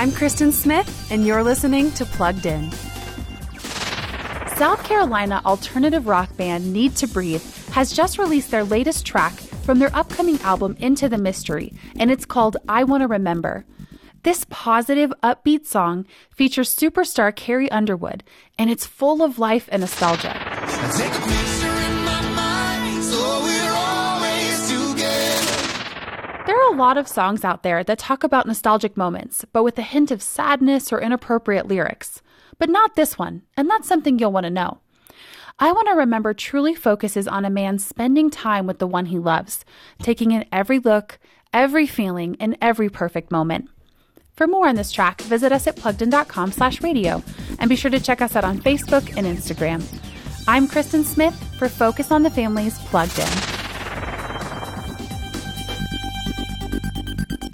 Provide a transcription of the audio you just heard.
I'm Kristen Smith, and you're listening to Plugged In. South Carolina alternative rock band Need to Breathe has just released their latest track from their upcoming album Into the Mystery, and it's called I Want to Remember. This positive, upbeat song features superstar Carrie Underwood, and it's full of life and nostalgia. A lot of songs out there that talk about nostalgic moments, but with a hint of sadness or inappropriate lyrics. But not this one, and that's something you'll want to know. I Want to Remember truly focuses on a man spending time with the one he loves, taking in every look, every feeling, and every perfect moment. For more on this track, visit us at pluggedin.com slash radio, and be sure to check us out on Facebook and Instagram. I'm Kristen Smith for Focus on the Family's Plugged In. you